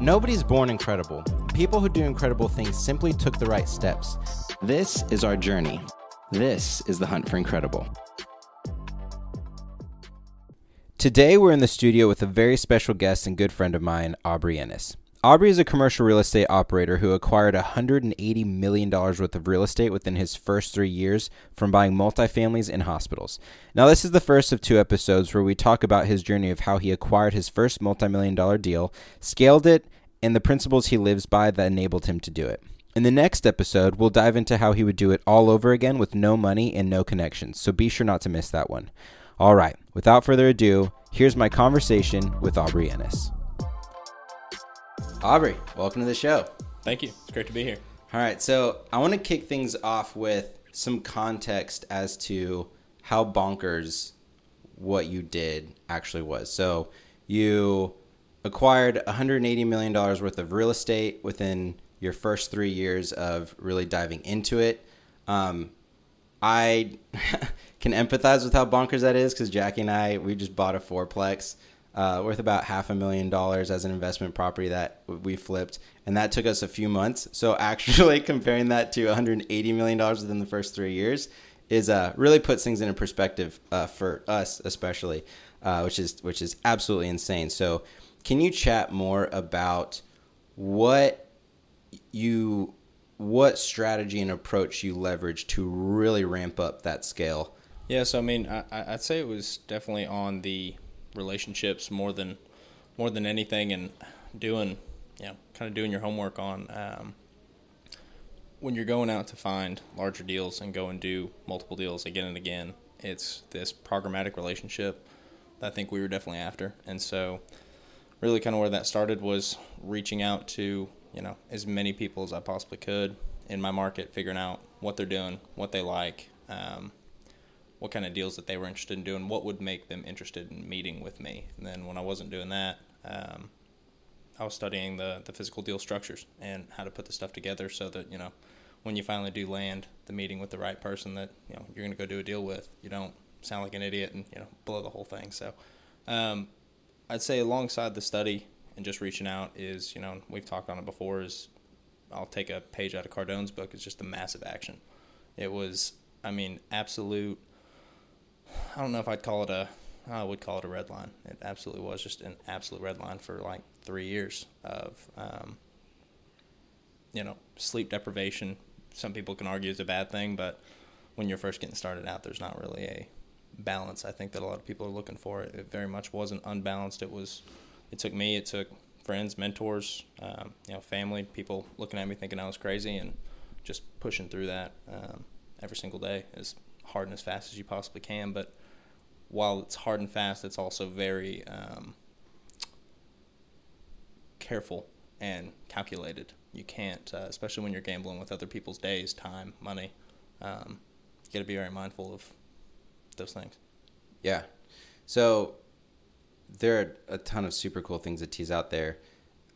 Nobody's born incredible. People who do incredible things simply took the right steps. This is our journey. This is the hunt for incredible. Today, we're in the studio with a very special guest and good friend of mine, Aubrey Ennis. Aubrey is a commercial real estate operator who acquired $180 million worth of real estate within his first three years from buying multifamilies and hospitals. Now, this is the first of two episodes where we talk about his journey of how he acquired his first multi-million dollar deal, scaled it, and the principles he lives by that enabled him to do it. In the next episode, we'll dive into how he would do it all over again with no money and no connections, so be sure not to miss that one. All right, without further ado, here's my conversation with Aubrey Ennis. Aubrey, welcome to the show. Thank you. It's great to be here. All right, so I want to kick things off with some context as to how bonkers what you did actually was. So you acquired 180 million dollars worth of real estate within your first three years of really diving into it. Um, I can empathize with how bonkers that is because Jackie and I we just bought a fourplex uh, worth about half a million dollars as an investment property that we flipped, and that took us a few months. So actually comparing that to 180 million dollars within the first three years is uh, really puts things into perspective uh, for us especially, uh, which is which is absolutely insane. So can you chat more about what you what strategy and approach you leverage to really ramp up that scale? Yeah, so I mean, I, I'd say it was definitely on the relationships more than more than anything, and doing, you know, kind of doing your homework on um, when you're going out to find larger deals and go and do multiple deals again and again. It's this programmatic relationship that I think we were definitely after, and so really kind of where that started was reaching out to you know as many people as I possibly could in my market, figuring out what they're doing, what they like, um, what kind of deals that they were interested in doing, what would make them interested in meeting with me. And then when I wasn't doing that, um, I was studying the the physical deal structures and how to put the stuff together so that you know when you finally do land the meeting with the right person that you know you're going to go do a deal with, you don't sound like an idiot and you know blow the whole thing. So. Um, I'd say alongside the study and just reaching out is, you know, we've talked on it before, is I'll take a page out of Cardone's book, it's just a massive action. It was, I mean, absolute, I don't know if I'd call it a, I would call it a red line. It absolutely was just an absolute red line for like three years of, um, you know, sleep deprivation. Some people can argue is a bad thing, but when you're first getting started out, there's not really a balance I think that a lot of people are looking for. It It very much wasn't unbalanced. It was, it took me, it took friends, mentors, um, you know, family, people looking at me thinking I was crazy and just pushing through that um, every single day as hard and as fast as you possibly can. But while it's hard and fast, it's also very um, careful and calculated. You can't, uh, especially when you're gambling with other people's days, time, money. Um, you got to be very mindful of those things. Yeah. So there are a ton of super cool things to tease out there.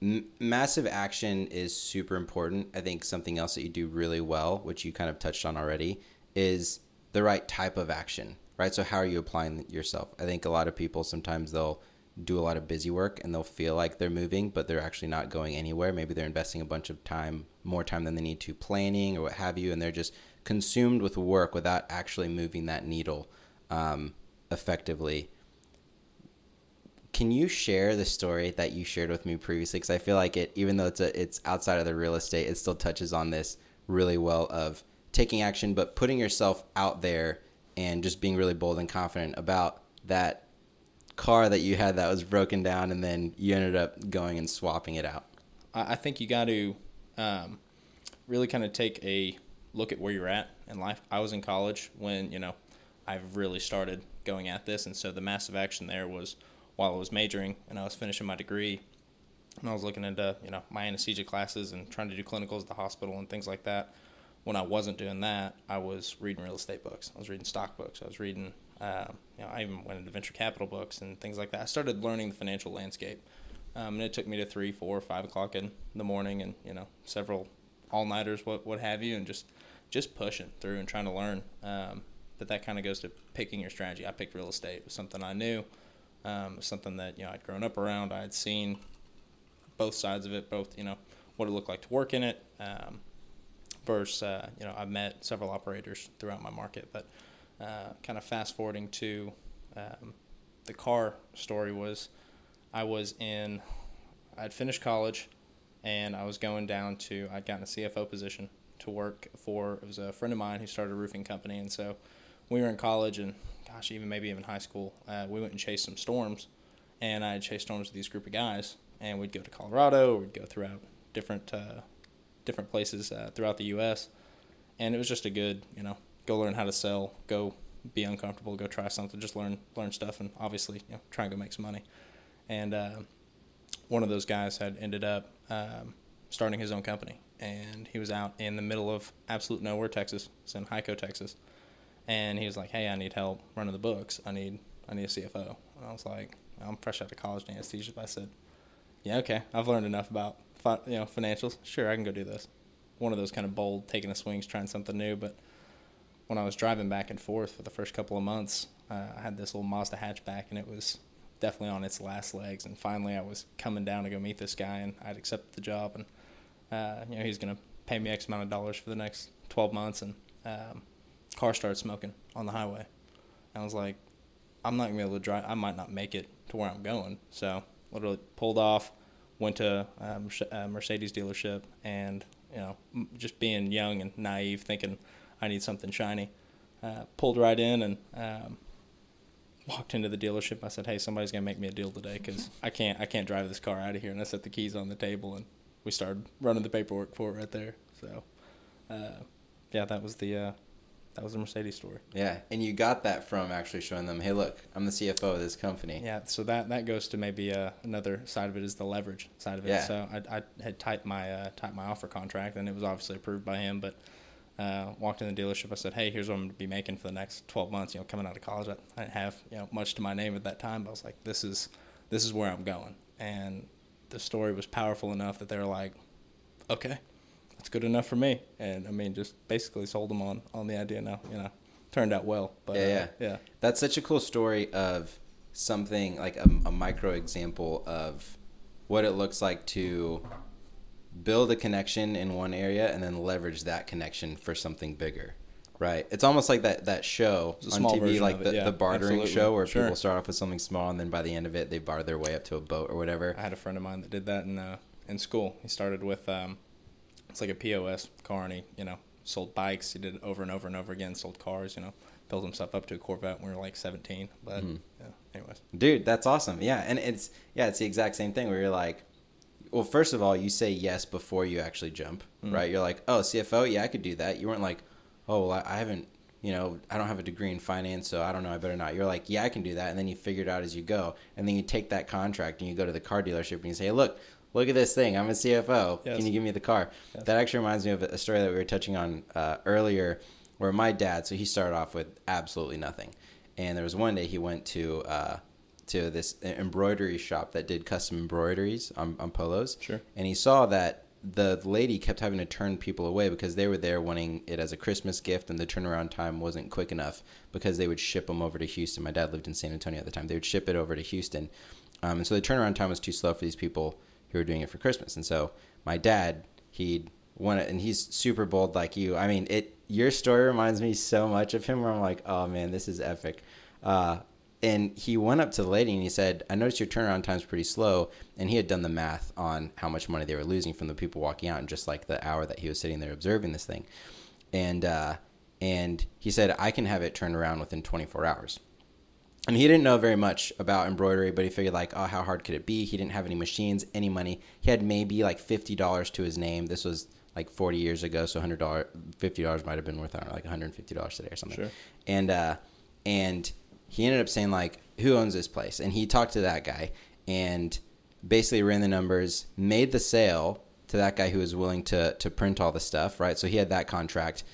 M- massive action is super important. I think something else that you do really well, which you kind of touched on already, is the right type of action, right? So how are you applying yourself? I think a lot of people sometimes they'll do a lot of busy work and they'll feel like they're moving, but they're actually not going anywhere. Maybe they're investing a bunch of time, more time than they need to planning or what have you, and they're just consumed with work without actually moving that needle um, effectively. Can you share the story that you shared with me previously? Because I feel like it, even though it's a, it's outside of the real estate, it still touches on this really well of taking action, but putting yourself out there and just being really bold and confident about that car that you had that was broken down, and then you ended up going and swapping it out. I think you got to um, really kind of take a look at where you're at in life. I was in college when you know I've really started going at this. And so the massive action there was while I was majoring and I was finishing my degree, and I was looking into you know my anesthesia classes and trying to do clinicals at the hospital and things like that. When I wasn't doing that, I was reading real estate books. I was reading stock books. I was reading, uh, you know, I even went into venture capital books and things like that. I started learning the financial landscape, um, and it took me to three, four, five o'clock in the morning, and you know, several all nighters, what what have you, and just just pushing through and trying to learn. Um, but that kind of goes to picking your strategy. I picked real estate. It was something I knew, um, something that you know I'd grown up around. I had seen both sides of it, both you know what it looked like to work in it. Um, versus, uh, you know, I've met several operators throughout my market, but uh, kind of fast forwarding to um, the car story was I was in, I'd finished college and I was going down to, I'd gotten a CFO position to work for, it was a friend of mine who started a roofing company. And so we were in college and gosh, even maybe even high school, uh, we went and chased some storms and I chased storms with these group of guys and we'd go to Colorado, we'd go throughout different, uh, different places uh, throughout the U.S. And it was just a good, you know, go learn how to sell, go be uncomfortable, go try something, just learn learn stuff, and obviously, you know, try and go make some money. And uh, one of those guys had ended up um, starting his own company, and he was out in the middle of absolute nowhere, Texas. It's in Hico, Texas, and he was like, "Hey, I need help running the books. I need I need a CFO." And I was like, "I'm fresh out of college in anesthesia." But I said, "Yeah, okay. I've learned enough about you know financials. Sure, I can go do this." One of those kind of bold, taking a swings, trying something new, but when I was driving back and forth for the first couple of months, uh, I had this little Mazda hatchback, and it was definitely on its last legs. And finally, I was coming down to go meet this guy, and I'd accepted the job, and uh, you know he's gonna pay me X amount of dollars for the next 12 months, and um, car started smoking on the highway. And I was like, I'm not gonna be able to drive. I might not make it to where I'm going. So literally pulled off, went to um, a Mercedes dealership, and you know just being young and naive, thinking I need something shiny. Uh, pulled right in and um, walked into the dealership. I said, "Hey, somebody's gonna make me a deal today because I can't I can't drive this car out of here." And I set the keys on the table and we started running the paperwork for it right there. So, uh, yeah, that was the uh, that was the Mercedes story. Yeah, and you got that from actually showing them, "Hey, look, I'm the CFO of this company." Yeah, so that that goes to maybe uh, another side of it is the leverage side of it. Yeah. So I, I had typed my uh, typed my offer contract and it was obviously approved by him, but uh, walked in the dealership. I said, "Hey, here's what I'm going to be making for the next 12 months." You know, coming out of college, I, I didn't have you know much to my name at that time, but I was like, "This is this is where I'm going." And the story was powerful enough that they were like, "Okay, that's good enough for me." And I mean, just basically sold them on on the idea. Now, you know, turned out well. But yeah, uh, yeah, yeah. That's such a cool story of something like a, a micro example of what it looks like to build a connection in one area and then leverage that connection for something bigger. Right. It's almost like that, that show on TV, like it, the, yeah, the bartering absolutely. show where Sure. people start off with something small and then by the end of it they bar their way up to a boat or whatever. I had a friend of mine that did that in uh, in school. He started with um, it's like a POS car, and he you know sold bikes. He did it over and over and over again. Sold cars. You know, built himself up to a Corvette when we were like 17. But Mhm. yeah, anyways, Dude, that's awesome. Yeah, and it's yeah, it's the exact same thing where you're like, well, first of all, you say yes before you actually jump, Mm. right? You're like, oh, CFO, yeah, I could do that. You weren't like, oh, well, I I haven't, you know, I don't have a degree in finance, so I don't know, I better not. You're like, yeah, I can do that, and then you figure it out as you go, and then you take that contract and you go to the car dealership and you say, hey, look. Look at this thing. I'm a CFO. Yes. Can you give me the car? Yes. That actually reminds me of a story that we were touching on uh, earlier, where my dad. So he started off with absolutely nothing, and there was one day he went to uh, to this embroidery shop that did custom embroideries on, on polos. Sure. And he saw that the lady kept having to turn people away because they were there wanting it as a Christmas gift, and the turnaround time wasn't quick enough because they would ship them over to Houston. My dad lived in San Antonio at the time. They would ship it over to Houston, um, and so the turnaround time was too slow for these people who were doing it for Christmas. And so my dad, he'd want and he's super bold like you. I mean, it. Your story reminds me so much of him. Where I'm like, oh man, this is epic. Uh, and he went up to the lady and he said, I noticed your turnaround time's pretty slow. And he had done the math on how much money they were losing from the people walking out in just like the hour that he was sitting there observing this thing. And, uh, and he said, I can have it turned around within 24 hours. And he didn't know very much about embroidery, but he figured like, oh, how hard could it be? He didn't have any machines, any money. He had maybe like fifty dollars to his name. This was like forty years ago, so hundred dollars, fifty dollars might have been worth I don't know, like one hundred and fifty dollars today or something. Sure. And uh, and he ended up saying like, who owns this place? And he talked to that guy and basically ran the numbers, made the sale to that guy who was willing to to print all the stuff, right? So he had that contract,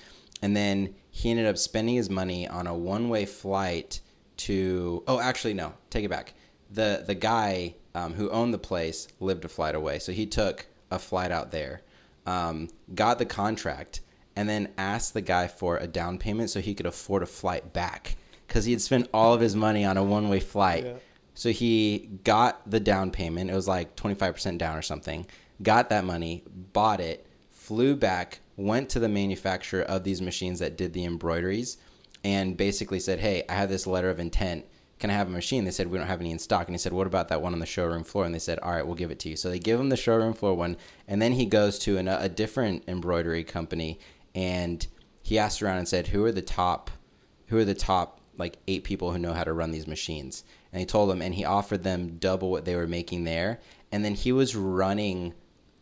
and then he ended up spending his money on a one way flight to. Oh, actually, no, take it back. The the guy um, who owned the place lived a flight away, so he took a flight out there, um, got the contract, and then asked the guy for a down payment so he could afford a flight back because he had spent all of his money on a one way flight. Yeah. So he got the down payment. It was like 25% down or something. Got that money, bought it, flew back, went to the manufacturer of these machines that did the embroideries, and basically said, Hey, I have this letter of intent. Can I have a machine? They said, We don't have any in stock. And he said, What about that one on the showroom floor? And they said, All right, we'll give it to you. So they give him the showroom floor one. And then he goes to an, a different embroidery company and he asked around and said, Who are the top, who are the top like eight people who know how to run these machines? And he told them, and he offered them double what they were making there. And then he was running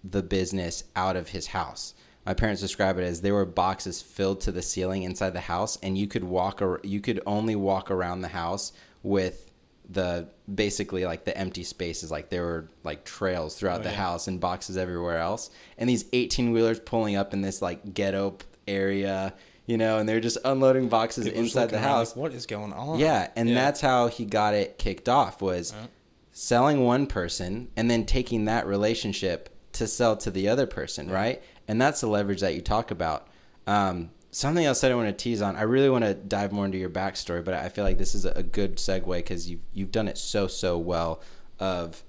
the business out of his house my parents describe it as there were boxes filled to the ceiling inside the house and you could walk or you could only walk around the house with the basically like the empty spaces like there were like trails throughout oh, the yeah. house and boxes everywhere else and these 18 wheelers pulling up in this like ghetto area you know and they're just unloading boxes People inside the house like, what is going on yeah and yeah. that's how he got it kicked off was uh-huh. selling one person and then taking that relationship to sell to the other person right and that's the leverage that you talk about. Um, something else that I want to tease on. I really want to dive more into your backstory, but I feel like this is a good segue because you've you've done it so so well of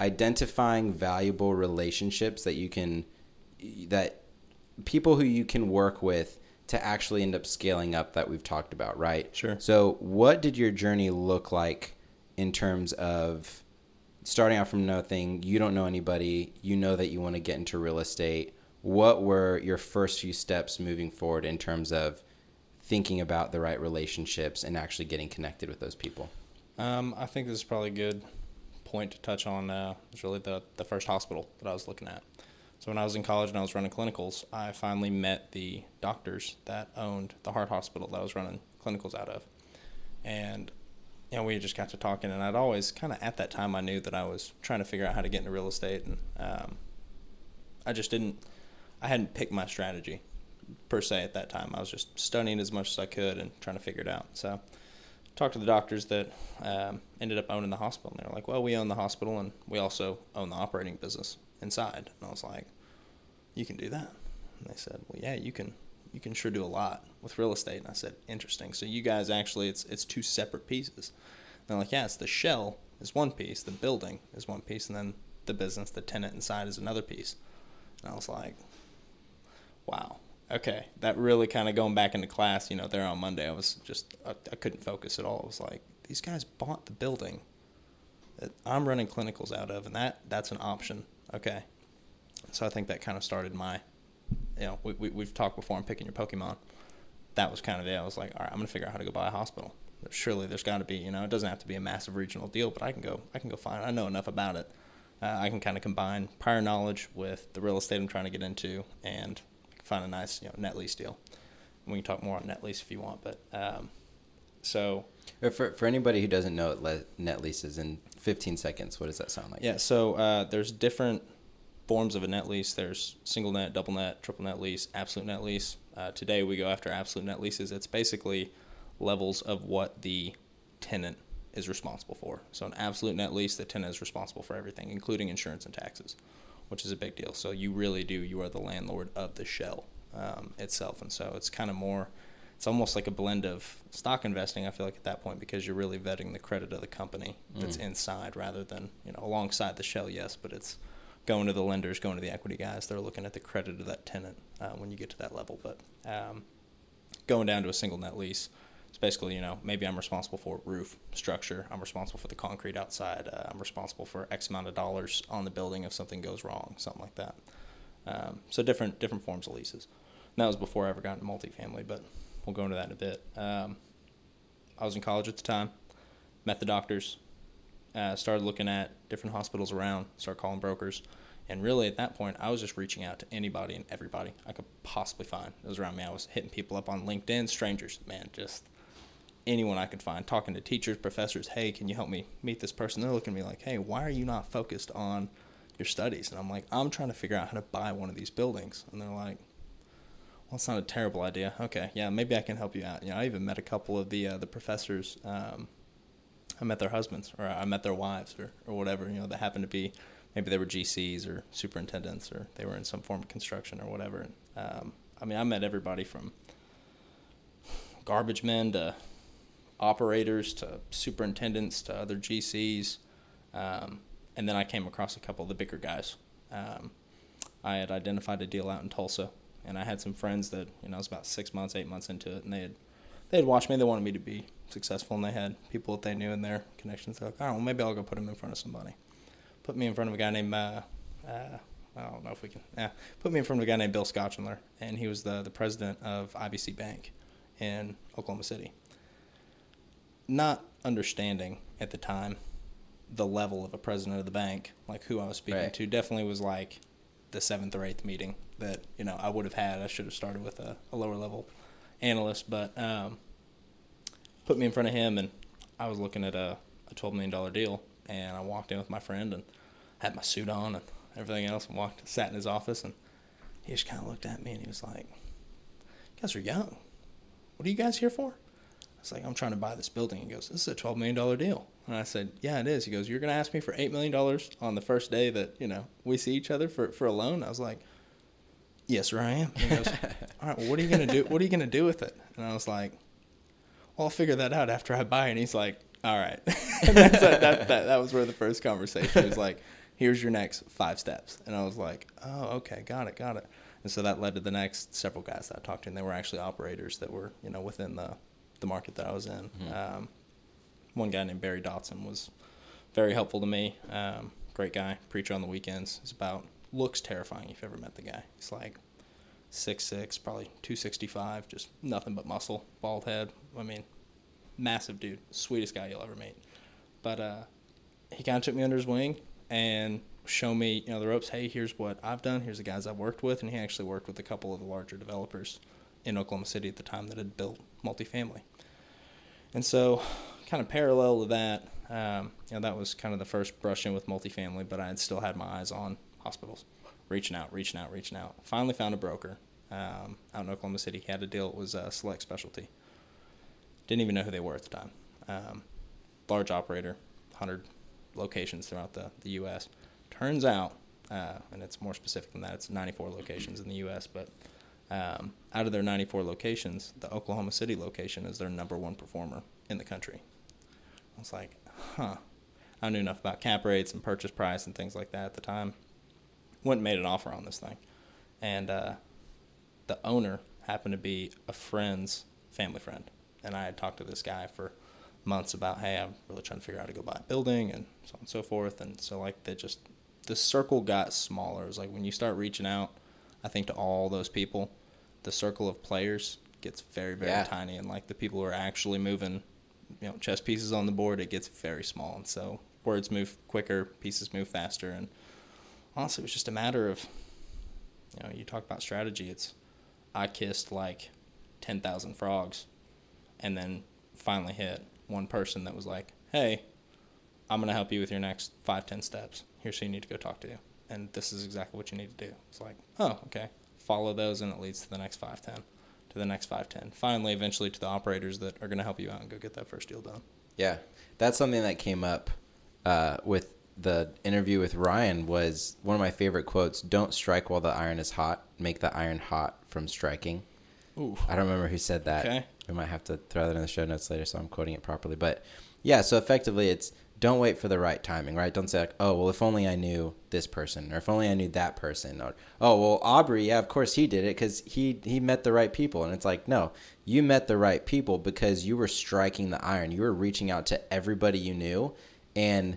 identifying valuable relationships that you can that people who you can work with to actually end up scaling up that we've talked about, right? Sure. So, what did your journey look like in terms of starting out from nothing? You don't know anybody. You know that you want to get into real estate what were your first few steps moving forward in terms of thinking about the right relationships and actually getting connected with those people? Um, I think this is probably a good point to touch on. Uh, was really the the first hospital that I was looking at. So when I was in college and I was running clinicals, I finally met the doctors that owned the heart hospital that I was running clinicals out of, and you know we just got to talking. And I'd always kind of at that time I knew that I was trying to figure out how to get into real estate, and um, I just didn't I hadn't picked my strategy per se at that time. I was just studying as much as I could and trying to figure it out. So, talked to the doctors that um, ended up owning the hospital, and they were like, "Well, we own the hospital, and we also own the operating business inside." And I was like, "You can do that?" And they said, "Well, yeah, you can. You can sure do a lot with real estate." And I said, "Interesting. So you guys actually, it's it's two separate pieces." And they're like, "Yeah, it's the shell is one piece, the building is one piece, and then the business, the tenant inside is another piece." And I was like, wow, okay, that really kind of going back into class, you know, there on Monday, I was just, I, I couldn't focus at all. It was like, these guys bought the building that I'm running clinicals out of, and that that's an option. Okay. So I think that kind of started my, you know, we, we, we've talked before on picking your Pokemon. That was kind of it. I was like, all right, I'm going to figure out how to go buy a hospital. Surely there's got to be, you know, it doesn't have to be a massive regional deal, but I can go, I can go find, I know enough about it. Uh, I can kind of combine prior knowledge with the real estate I'm trying to get into and find a nice you know net lease deal. And we can talk more on net lease if you want, but um, so for for anybody who doesn't know what net lease is in 15 seconds, what does that sound like? Yeah, so uh, there's different forms of a net lease. There's single net, double net, triple net lease, absolute net lease. Uh, today we go after absolute net leases. It's basically levels of what the tenant is responsible for. So an absolute net lease, the tenant is responsible for everything, including insurance and taxes which is a big deal. So you really do you are the landlord of the shell um, itself, and so it's kind of more. It's almost like a blend of stock investing. I feel like at that point because you're really vetting the credit of the company that's mm. inside rather than you know alongside the shell. Yes, but it's going to the lenders, going to the equity guys. They're looking at the credit of that tenant uh, when you get to that level. But um, going down to a single net lease basically, you know, maybe I'm responsible for roof structure. I'm responsible for the concrete outside. Uh, I'm responsible for X amount of dollars on the building if something goes wrong, something like that. Um, so different different forms of leases. And that was before I ever got into multifamily, but we'll go into that in a bit. Um, I was in college at the time, met the doctors, uh, started looking at different hospitals around, started calling brokers. And really, at that point, I was just reaching out to anybody and everybody I could possibly find. It was around me. I was hitting people up on LinkedIn, strangers, man, just anyone I could find, talking to teachers, professors, hey, can you help me meet this person? They're looking at me like, hey, why are you not focused on your studies? And I'm like, I'm trying to figure out how to buy one of these buildings. And they're like, well, it's not a terrible idea. Okay, yeah, maybe I can help you out. You know, I even met a couple of the uh, the professors. Um, I met their husbands, or I met their wives, or or whatever. You know, that happened to be maybe they were GCs or superintendents, or they were in some form of construction or whatever. Um, I mean, I met everybody from garbage men to operators to superintendents to other GCs. Um, and then I came across a couple of the bigger guys. Um, I had identified a deal out in Tulsa, and I had some friends that you know I was about six months, eight months into it, and they had they had watched me. They wanted me to be successful, and they had people that they knew in their connections. They're like, "All right, well, maybe I'll go put him in front of somebody." Put me in front of a guy named uh, uh, I don't know if we can. Yeah, put me in front of a guy named Bill Scotchenler, and he was the the president of IBC Bank in Oklahoma City. Not understanding at the time the level of a president of the bank, like who I was speaking Right. to, definitely was like the seventh or eighth meeting that you know I would have had. I should have started with a, a lower level analyst, but um, put me in front of him, and I was looking at a, a twelve million dollar deal, and I walked in with my friend and had my suit on and everything else, and walked sat in his office, and he just kind of looked at me and he was like, "You guys are young. What are you guys here for?" Was like, "I'm trying to buy this building." He goes, "This is a twelve million dollar deal." And I said, "Yeah, it is." He goes, "You're gonna ask me for eight million dollars on the first day that you know we see each other for for a loan?" I was like, "Yes, sir, I am." And he goes, "All right, well, what are you gonna do? What are you gonna do with it?" And I was like, "Well, I'll figure that out after I buy." it." And he's like, "All right." and that's, that, that, that that was where the first conversation was like, "Here's your next five steps," and I was like, "Oh, okay, got it, got it." And so that led to the next several guys that I talked to, and they were actually operators that were you know within the the market that I was in. Um, one guy named Barry Dotson was very helpful to me. Um, great guy, preacher on the weekends. He's about looks terrifying if you've ever met the guy. He's like six six, probably two sixty five, just nothing but muscle, bald head. I mean, massive dude, sweetest guy you'll ever meet. But uh, he kind of took me under his wing and showed me, you know, the ropes. Hey, here's what I've done. Here's the guys I've worked with, and he actually worked with a couple of the larger developers in Oklahoma City at the time that had built multifamily. And so, kind of parallel to that, um, you know, that was kind of the first brush in with multifamily, but I had still had my eyes on hospitals, reaching out, reaching out, reaching out. Finally found a broker um, out in Oklahoma City. He had a deal. It was uh, Select Specialty. Didn't even know who they were at the time. Um, large operator, 100 locations throughout the, the U.S. Turns out, uh, and it's more specific than that, it's 94 locations in the U.S., but um, out of their 94 locations, the Oklahoma City location is their number one performer in the country. I was like, huh. I knew enough about cap rates and purchase price and things like that at the time. Went and made an offer on this thing. And uh, the owner happened to be a friend's family friend. And I had talked to this guy for months about, hey, I'm really trying to figure out how to go buy a building and so on and so forth. And so, like, they just, the circle got smaller. It was like when you start reaching out, I think, to all those people, the circle of players gets very, very Yeah. tiny. And, like, the people who are actually moving, you know, chess pieces on the board, it gets very small. And so, words move quicker, pieces move faster. And honestly, it was just a matter of, you know, you talk about strategy. It's, I kissed like 10,000 frogs and then finally hit one person that was like, hey, I'm going to help you with your next five, ten steps. Here's who you need to go talk to. And this is exactly what you need to do. It's like, oh, okay. Follow those and it leads to the next five, ten, to the next five, ten. Finally, eventually to the operators that are going to help you out and go get that first deal done. Yeah, that's something that came up uh, with the interview with Ryan. Was one of my favorite quotes: "Don't strike while the iron is hot. Make the iron hot from striking." Ooh. I don't remember who said that. Okay. We might have to throw that in the show notes later, so I'm quoting it properly. But yeah, so effectively, it's don't wait for the right timing, right? Don't say like, oh, well, if only I knew this person, or if only I knew that person, or oh, well, Aubrey, yeah, of course he did it because he he met the right people, and it's like, no, you met the right people because you were striking the iron, you were reaching out to everybody you knew, and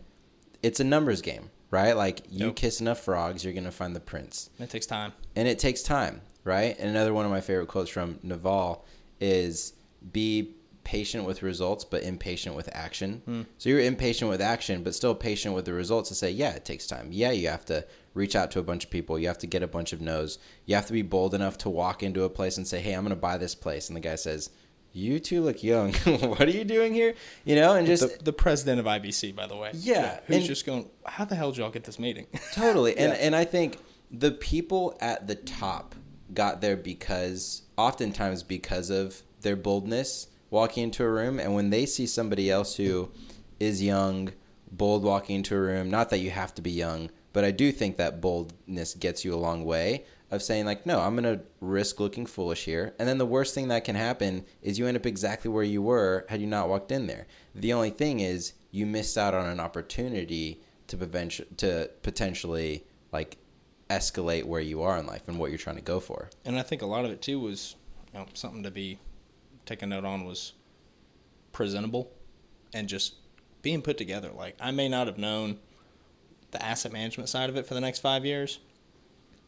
it's a numbers game, right? Like you Yep. kiss enough frogs, you're gonna find the prince It takes time. and it takes time, right? And another one of my favorite quotes from Naval is be patient with results but impatient with action. Hmm. So you're impatient with action but still patient with the results to say, yeah, it takes time. Yeah, you have to reach out to a bunch of people. You have to get a bunch of no's. You have to be bold enough to walk into a place and say, "Hey, I'm going to buy this place." And the guy says, "You two look young. what are you doing here?" You know, and just the, the president of IBC, by the way. Yeah, Who's and- just going, how the hell did y'all get this meeting? Totally. And Yeah. and I think the people at the top got there because oftentimes because of their boldness walking into a room and when they see somebody else who is young bold walking into a room. Not that you have to be young, but I do think that boldness gets you a long way of saying like, no, I'm gonna risk looking foolish here. And then the worst thing that can happen is you end up exactly where you were had you not walked in there. The only thing is you missed out on an opportunity to prevent to potentially like escalate where you are in life and what you're trying to go for. And I think a lot of it too was, you know, something to be taken note on was presentable and just being put together. Like I may not have known the asset management side of it for the next five years,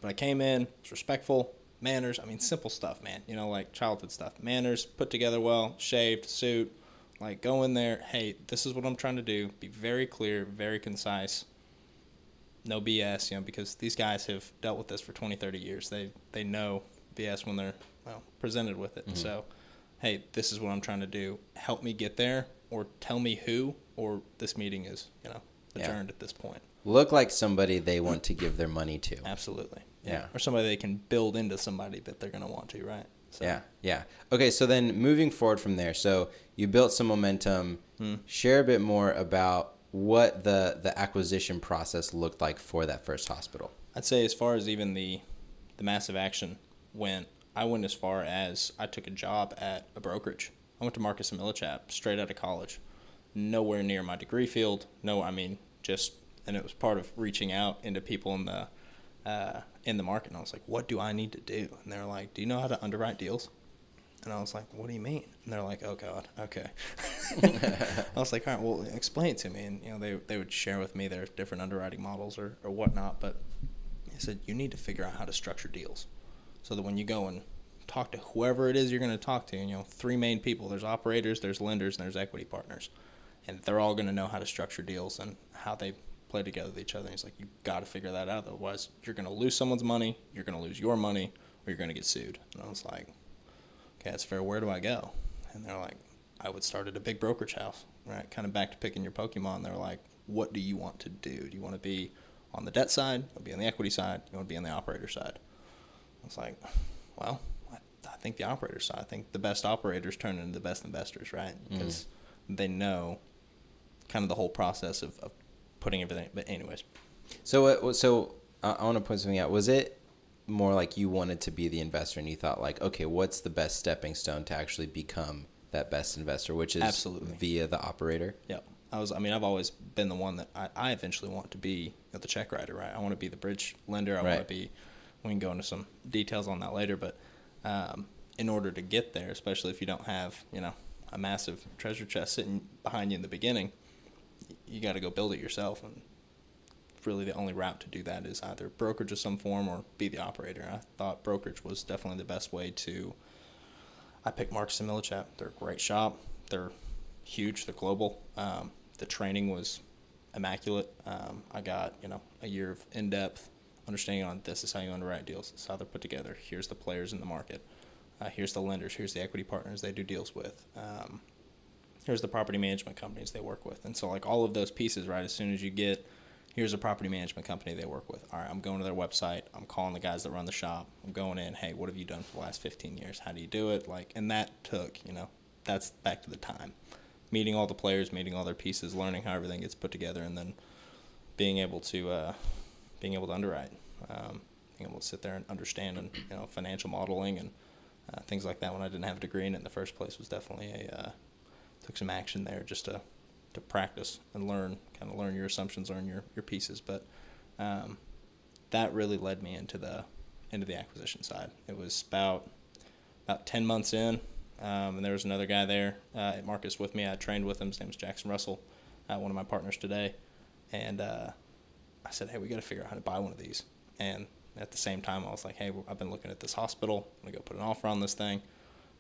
but I came in, was respectful, manners. I mean, simple stuff, man. You know, like childhood stuff. Manners, put together well, shaved, suit. Like go in there. Hey, this is what I'm trying to do. Be very clear, very concise. No BS, you know, because these guys have dealt with this for 20, 30 years. They they know BS when they're well presented with it. Mm-hmm. So, hey, this is what I'm trying to do. Help me get there, or tell me who, or this meeting is you know adjourned yeah. at this point. Look like somebody they want to give their money to. Absolutely. Yeah. yeah. Or somebody they can build into somebody that they're going to want to, right? So. Yeah, yeah. Okay, so then moving forward from there, so you built some momentum. Hmm. Share a bit more about what the the acquisition process looked like for that first hospital. I'd say as far as even the the massive action went, I went as far as I took a job at a brokerage. I went to Marcus and Millichap straight out of college. Nowhere near my degree field. No, I mean just and it was part of reaching out into people in the uh, in the market. And I was like, "What do I need to do?" And they're like, "Do you know how to underwrite deals?" And I was like, "What do you mean?" And they're like, "Oh God, okay." I was like, "All right, well, explain it to me." And you know, they they would share with me their different underwriting models or or whatnot. But they said you need to figure out how to structure deals, so that when you go and talk to whoever it is you're going to talk to, you know, three main people: there's operators, there's lenders, and there's equity partners, and they're all going to know how to structure deals and how they play together with each other. And he's like, you got to figure that out. Otherwise, you're going to lose someone's money, you're going to lose your money, or you're going to get sued. And I was like, okay, that's fair. Where do I go? And they're like, I would start at a big brokerage house, right? Kind of back to picking your Pokemon. They're like, what do you want to do? Do you want to be on the debt side? You want to be on the equity side? Do you want to be on the operator side? I was like, well, I, I think the operator side. I think the best operators turn into the best investors, right? Because mm. they know kind of the whole process of, of putting everything. But anyways, so uh, so uh, I want to point something out. Was it more like you wanted to be the investor and you thought like, okay, what's the best stepping stone to actually become that best investor, which is absolutely via the operator? Yep. I was. I mean, I've always been the one that I, I eventually want to be the check writer, right? I want to be the bridge lender. I right. want to be. We can go into some details on that later, but um, in order to get there, especially if you don't have, you know, a massive treasure chest sitting behind you in the beginning, you got to go build it yourself. And really, the only route to do that is either brokerage of some form or be the operator. I thought brokerage was definitely the best way to. I picked Marcus and Millichap. They're a great shop. They're huge. They're global. Um, the training was immaculate. Um, I got you know a year of in depth understanding on this is how you underwrite deals. This is how they're put together. Here's the players in the market. Uh, here's the lenders. Here's the equity partners they do deals with. Um, here's the property management companies they work with. And so like all of those pieces, right, as soon as you get here's a property management company they work with. All right, I'm going to their website. I'm calling the guys that run the shop. I'm going in, hey, what have you done for the last 15 years? How do you do it? Like and that took, you know, that's back to the time. Meeting all the players, meeting all their pieces, learning how everything gets put together and then being able to uh, being able to underwrite. Um, being able to sit there and understand and you know financial modeling and uh, things like that when I didn't have a degree in it in the first place was definitely a uh, took some action there just to to practice and learn, kind of learn your assumptions, learn your, your pieces. But um, that really led me into the into the acquisition side. It was about about ten months in, um, and there was another guy there uh, at Marcus with me. I trained with him. His name was Jackson Russell, uh, one of my partners today. And uh, I said, "Hey, we got to figure out how to buy one of these." And at the same time, I was like, "Hey, I've been looking at this hospital. I'm gonna go put an offer on this thing."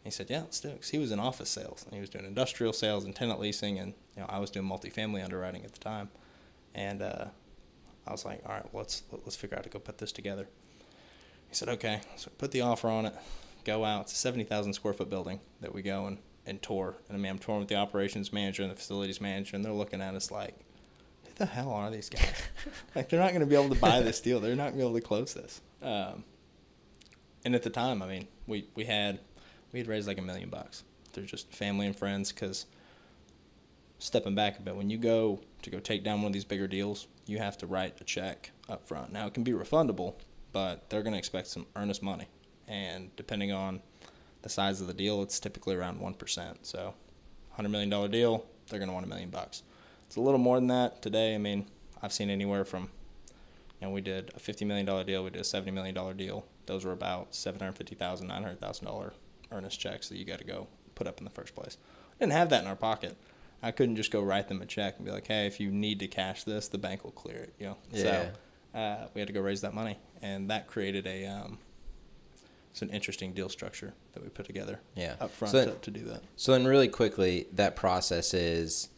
he said, "Yeah, let's do it." Cause he was in office sales and he was doing industrial sales and tenant leasing, and you know I was doing multifamily underwriting at the time, and uh, I was like, "All right, let's let's figure out how to go put this together." He said, "Okay." So put the offer on it, go out. It's a seventy thousand square foot building that we go and, and tour, and I mean I'm touring with the operations manager and the facilities manager, and they're looking at us like, "Who the hell are these guys? like they're not going to be able to buy this deal. They're not going to be able to close this." Um, and at the time, I mean, we we had we had raised like a million bucks through just family and friends because stepping back a bit, when you go to go take down one of these bigger deals, you have to write a check up front. Now it can be refundable, but they're going to expect some earnest money, and depending on the size of the deal, it's typically around one percent. So, hundred million dollar deal, they're going to want a million bucks. It's a little more than that today. I mean, I've seen anywhere from, you know, we did a fifty million dollar deal, we did a seventy million dollar deal. Those were about seven hundred fifty thousand, nine hundred thousand dollar $900,000 earnest checks that you got to go put up in the first place. I didn't have that in our pocket. I couldn't just go write them a check and be like, "Hey, if you need to cash this, the bank will clear it." You know. Yeah. So uh, we had to go raise that money, and that created a um, it's an interesting deal structure that we put together. Yeah. Up front So- to, to do that. So then, really quickly, that process is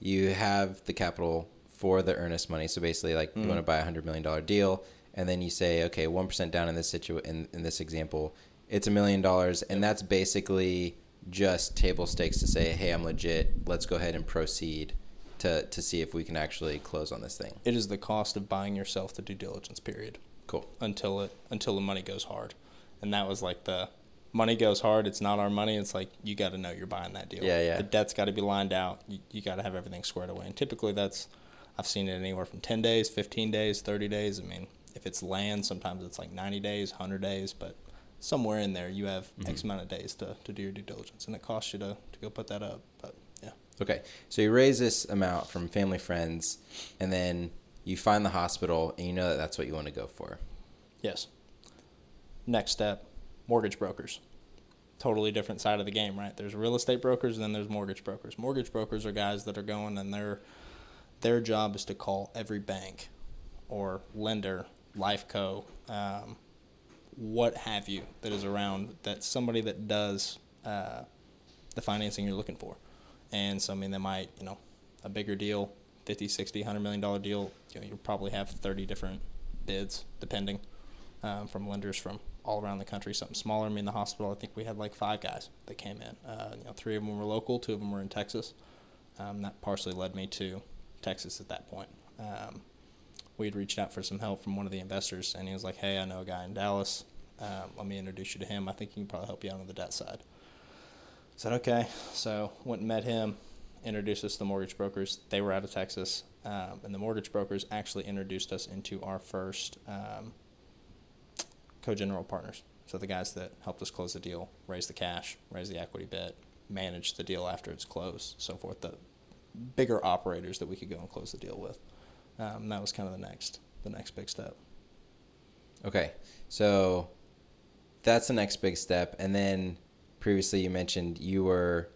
you have the capital for the earnest money. So basically, like you Mhm. want to buy a hundred million dollar deal, and then you say, okay, one percent down in this situ in, in this example, it's a million dollars, and that's basically just table stakes to say, hey, I'm legit. Let's go ahead and proceed to to see if we can actually close on this thing. It is the cost of buying yourself the due diligence period. Cool. until it until the money goes hard, and that was like the money goes hard. It's not our money. It's like you got to know you're buying that deal. Yeah, yeah. The debt's got to be lined out. You, you got to have everything squared away. And typically that's I've seen it anywhere from ten days, fifteen days, thirty days. I mean, if it's land, sometimes it's like ninety days, hundred days, but somewhere in there you have mm-hmm. X amount of days to, to do your due diligence, and it costs you to, to go put that up. But yeah, Okay, so you raise this amount from family friends, and then you find the hospital, and you know that that's what you want to go for. yes. Next step, mortgage brokers. Totally different side of the game, right? There's real estate brokers and then there's mortgage brokers. Mortgage brokers are guys that are going and their their job is to call every bank or lender, life co, um, what have you that is around that somebody that does uh, the financing you're looking for. And so I mean they might, you know, a bigger deal, 50, 60, 100 million dollar deal, you know, you'll probably have 30 different bids depending um, from lenders from all around the country. Something smaller. I mean, the hospital. I think we had like five guys that came in. Uh, you know, three of them were local. Two of them were in Texas. Um, that partially led me to Texas at that point. Um, we had reached out for some help from one of the investors, and he was like, "Hey, I know a guy in Dallas. Um, let me introduce you to him. I think he can probably help you out on the debt side." I said, "Okay." So went and met him. Introduced us to the mortgage brokers. They were out of Texas, um, and the mortgage brokers actually introduced us into our first um, co-general partners. So the guys that helped us close the deal, raise the cash, raise the equity bit, manage the deal after it's closed, so forth. The bigger operators that we could go and close the deal with. Um, that was kind of the next the next big step. Okay, so that's the next big step. And then previously you mentioned you were,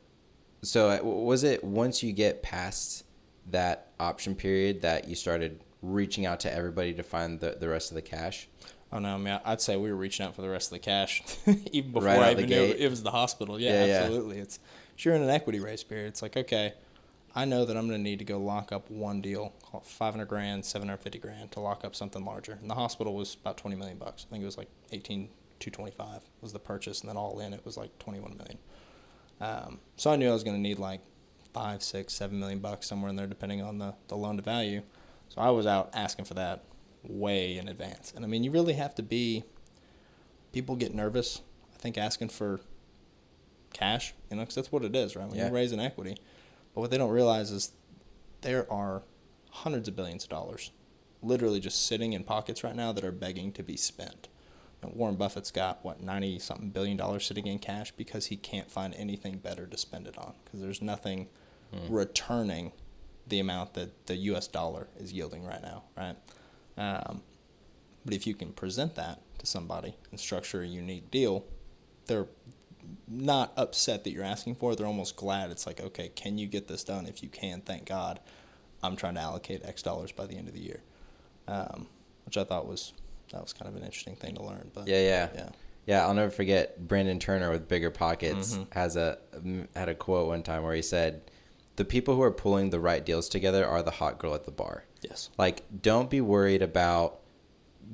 so uh, was it once you get past that option period that you started reaching out to everybody to find the, the rest of the cash? Oh no, I mean, I'd say we were reaching out for the rest of the cash even before Right I even knew it was the hospital. Yeah, Yeah, yeah. absolutely. It's if you're in an equity raise period, it's like okay, I know that I'm going to need to go lock up one deal, call it 500 grand, 750 grand to lock up something larger. And the hospital was about 20 million bucks. I think it was like 18 225 was the purchase, and then all in it was like 21 million. Um, so I knew I was going to need like five, six, seven million bucks somewhere in there, depending on the, the loan to value. So I was out asking for that way in advance. And I mean, you really have to be. People get nervous. I think asking for cash, you know, because that's what it is, right? When Yeah. you raise an equity, but what they don't realize is there are hundreds of billions of dollars, literally just sitting in pockets right now that are begging to be spent. And Warren Buffett's got what ninety something billion dollars sitting in cash because he can't find anything better to spend it on because there's nothing hmm. returning the amount that the U.S. dollar is yielding right now, right? Um, but if you can present that to somebody and structure a unique deal, they're not upset that you're asking for it. They're almost glad. It's like, okay, can you get this done? If you can, thank God. I'm trying to allocate X dollars by the end of the year, um, which I thought was that was kind of an interesting thing to learn. But Yeah, yeah, yeah, Yeah, I'll never forget Brandon Turner with Bigger Pockets Mhm. has a had a quote one time where he said, "The people who are pulling the right deals together are the hot girl at the bar." Yes, Like, don't be worried about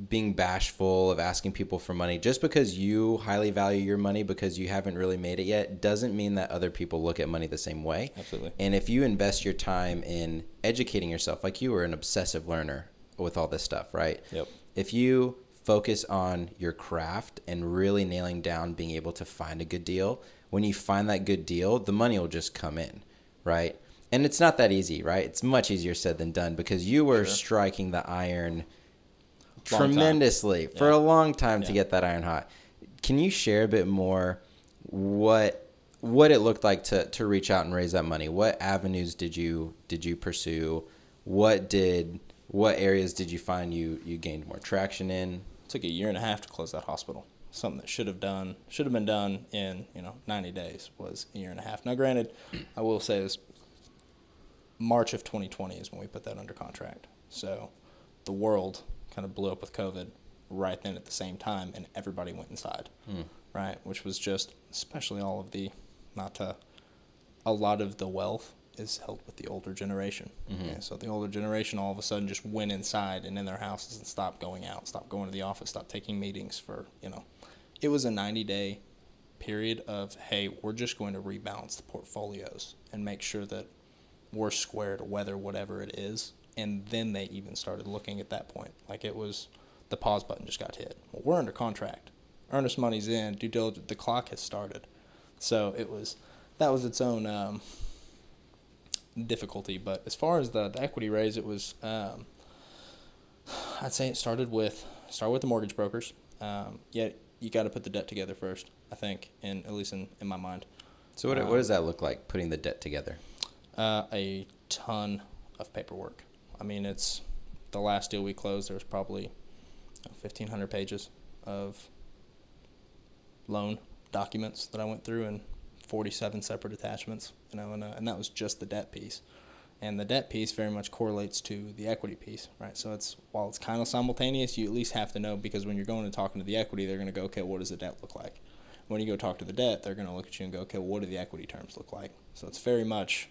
being bashful of asking people for money. Just because you highly value your money because you haven't really made it yet doesn't mean that other people look at money the same way. absolutely. And if you invest your time in educating yourself, like you were an obsessive learner with all this stuff, right? Yep. If you focus on your craft and really nailing down being able to find a good deal, when you find that good deal, the money will just come in, right? And it's not that easy, right? It's much easier said than done because you were Sure. striking the iron Long tremendously for a long time to get that iron hot. Can you share a bit more what what it looked like to, to reach out and raise that money? What avenues did you did you pursue? What did what areas did you find you you gained more traction in? took a year and a half to close that hospital. Something that should have done should have been done in you know 90 days was a year and a half. Now, granted, I will say this: March of 2020 is when we put that under contract. So the world kind of blew up with COVID right then at the same time, and everybody went inside, hmm. right? Which was just, especially all of the, not to, a lot of the wealth is held with the older generation. Mm-hmm. Yeah, so the older generation all of a sudden just went inside and in their houses and stopped going out, stopped going to the office, stopped taking meetings for, you know, it was a 90 day period of, hey, we're just going to rebalance the portfolios and make sure that we're square weather whatever it is. And then they even started looking at that point. Like it was the pause button just got hit. Well, we're under contract. Earnest money's in. Due diligence. The clock has started. So it was that was its own um, difficulty. But as far as the, the equity raise, it was um, I'd say it started with start with the mortgage brokers. Um, yet you got to put the debt together first. I think, in at least in, in my mind. So what, what does that look like putting the debt together? Uh, a ton of paperwork. I mean, it's the last deal we closed. There was probably fifteen hundred pages of loan documents that I went through and forty-seven separate attachments. You know, and uh, and that was just the debt piece. And the debt piece very much correlates to the equity piece, right? So it's while it's kind of simultaneous, you at least have to know because when you're going and talking to the equity, they're going to go, okay, what does the debt look like? When you go talk to the debt, they're going to look at you and go, okay, what do the equity terms look like? So it's very much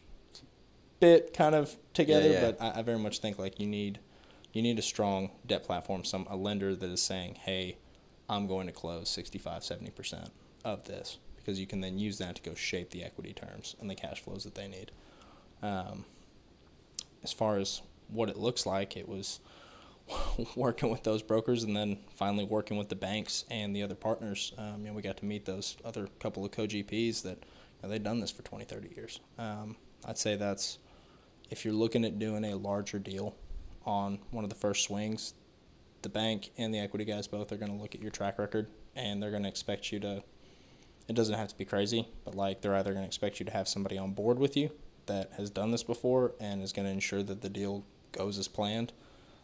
bit kind of together, yeah. but I, I very much think like you need you need a strong debt platform, some a lender that is saying, "Hey, I'm going to close 65, 70 percent of this," because you can then use that to go shape the equity terms and the cash flows that they need. Um, as far as what it looks like, it was working with those brokers and then finally working with the banks and the other partners. Um, you know, we got to meet those other couple of co-GPs that you know, they've done this for 20, 30 years. Um, I'd say that's if you're looking at doing a larger deal on one of the first swings, the bank and the equity guys both are going to look at your track record and they're going to expect you to. It doesn't have to be crazy, but like they're either going to expect you to have somebody on board with you that has done this before and is going to ensure that the deal goes as planned,